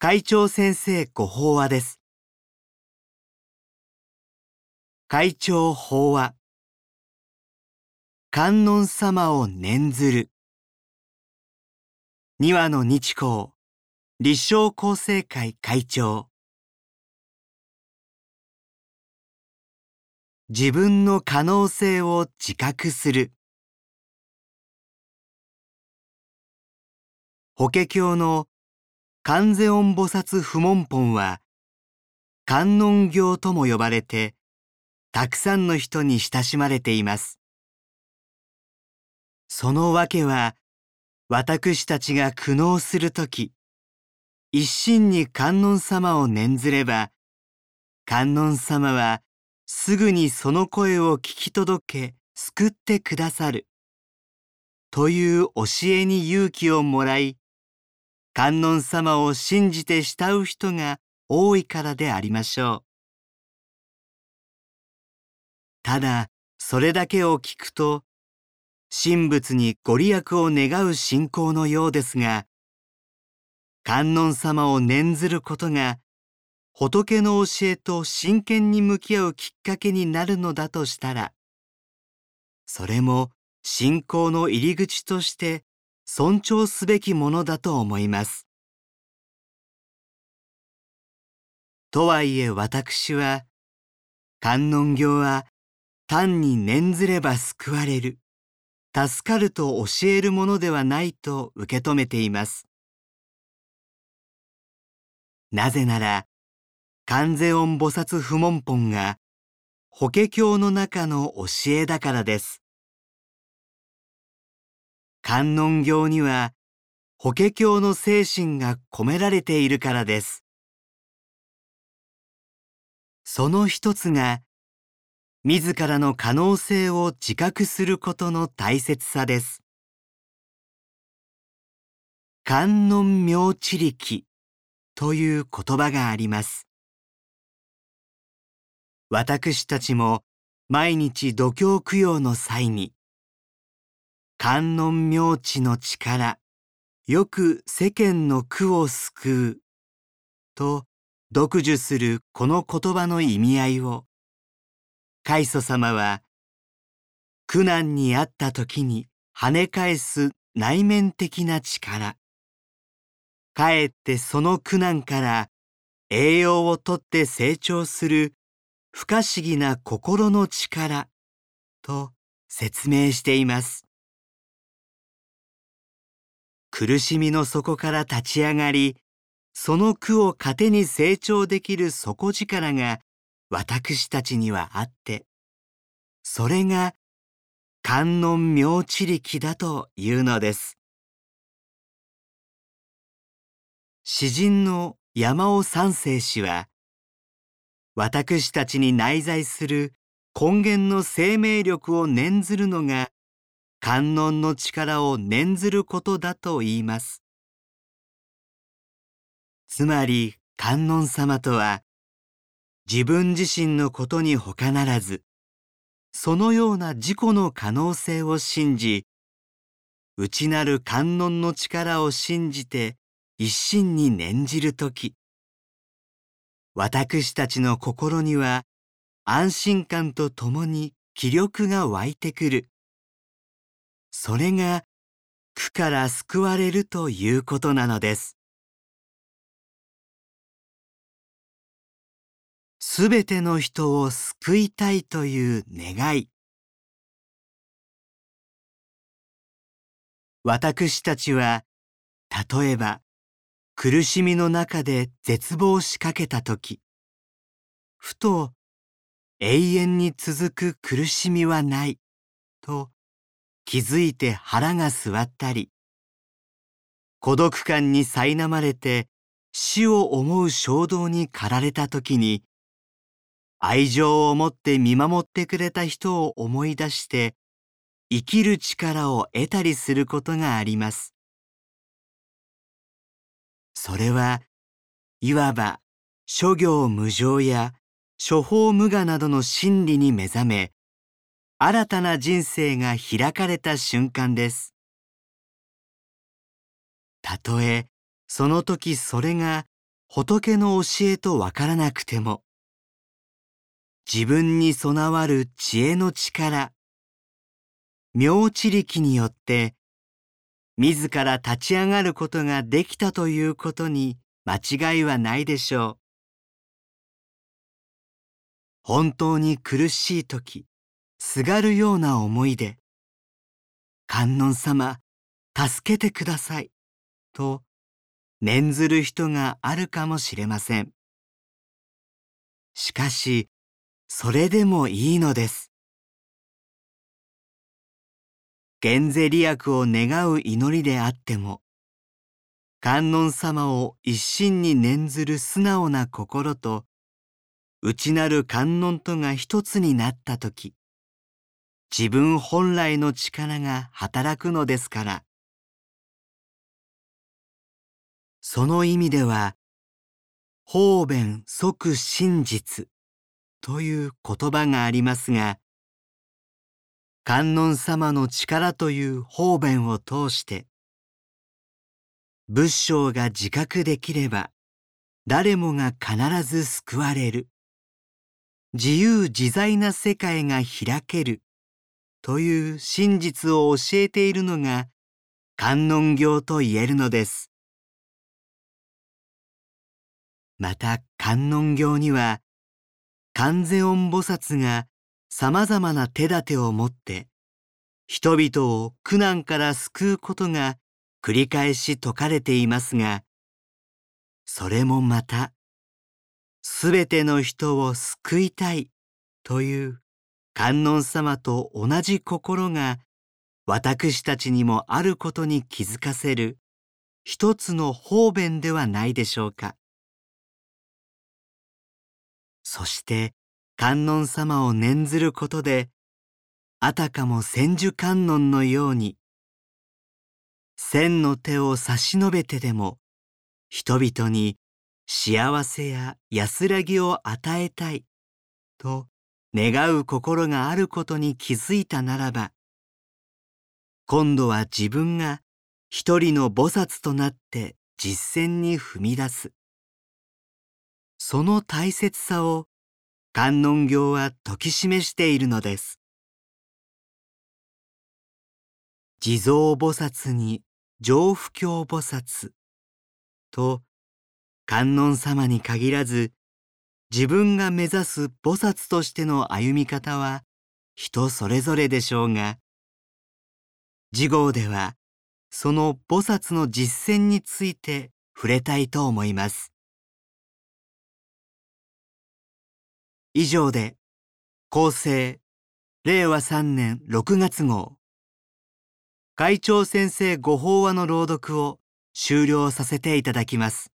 会長先生ご法話です。会長法話。観音様を念ずる。二話の日光、立正厚生会会長。自分の可能性を自覚する。法華経の観世音菩薩不門本は観音経とも呼ばれてたくさんの人に親しまれています。そのわけは私たちが苦悩するとき一心に観音様を念ずれば観音様はすぐにその声を聞き届け救ってくださるという教えに勇気をもらい観音様を信じて慕う人が多いからでありましょう。ただ、それだけを聞くと、神仏にご利益を願う信仰のようですが、観音様を念ずることが仏の教えと真剣に向き合うきっかけになるのだとしたら、それも信仰の入り口として尊重すべきものだと思います。とはいえ私は、観音経は単に念ずれば救われる、助かると教えるものではないと受け止めています。なぜなら、観世音菩薩不門本が法華経の中の教えだからです。観音経には法華経の精神が込められているからです。その一つが自らの可能性を自覚することの大切さです。観音妙智力という言葉があります。私たちも毎日度胸供養の際に観音明智の力、よく世間の苦を救う、と読受するこの言葉の意味合いを、海祖様は、苦難にあった時に跳ね返す内面的な力、かえってその苦難から栄養をとって成長する不可思議な心の力と説明しています。苦しみの底から立ち上がり、その苦を糧に成長できる底力が私たちにはあって、それが観音妙智力だというのです。詩人の山尾三世氏は、私たちに内在する根源の生命力を念ずるのが観音の力を念ずることだと言います。つまり観音様とは自分自身のことに他ならずそのような自己の可能性を信じ内なる観音の力を信じて一心に念じるとき私たちの心には安心感とともに気力が湧いてくるそれが苦から救われるということなのです。すべての人を救いたいという願い。私たちは、例えば、苦しみの中で絶望しかけたとき、ふと永遠に続く苦しみはないと気づいて腹が据わったり、孤独感に苛まれて死を思う衝動に駆られた時に、愛情を持って見守ってくれた人を思い出して生きる力を得たりすることがあります。それはいわば諸行無常や処方無我などの真理に目覚め新たな人生が開かれた瞬間です。たとえその時それが仏の教えとわからなくても、自分に備わる知恵の力、妙知力によって、自ら立ち上がることができたということに間違いはないでしょう。本当に苦しい時、すがるような思いで、観音様、助けてください、と念ずる人があるかもしれません。しかし、それでもいいのです。減税利益を願う祈りであっても、観音様を一心に念ずる素直な心と、内なる観音とが一つになったとき、自分本来の力が働くのですから。その意味では、方便即真実という言葉がありますが、観音様の力という方便を通して、仏性が自覚できれば、誰もが必ず救われる。自由自在な世界が開ける。という真実を教えているのが観音経と言えるのです。また観音経には、観世音菩薩が様々な手立てを持って、人々を苦難から救うことが繰り返し説かれていますが、それもまた、すべての人を救いたいという観音様と同じ心が私たちにもあることに気づかせる一つの方便ではないでしょうか。そして観音様を念ずることで、あたかも千手観音のように、千の手を差し伸べてでも、人々に幸せや安らぎを与えたい、と願う心があることに気づいたならば、今度は自分が一人の菩薩となって実践に踏み出す。その大切さを観音経は説き示しているのです。地蔵菩薩に上不教菩薩と観音様に限らず自分が目指す菩薩としての歩み方は人それぞれでしょうが、次号ではその菩薩の実践について触れたいと思います。以上で、厚生、令和3年6月号、会長先生ご法話の朗読を終了させていただきます。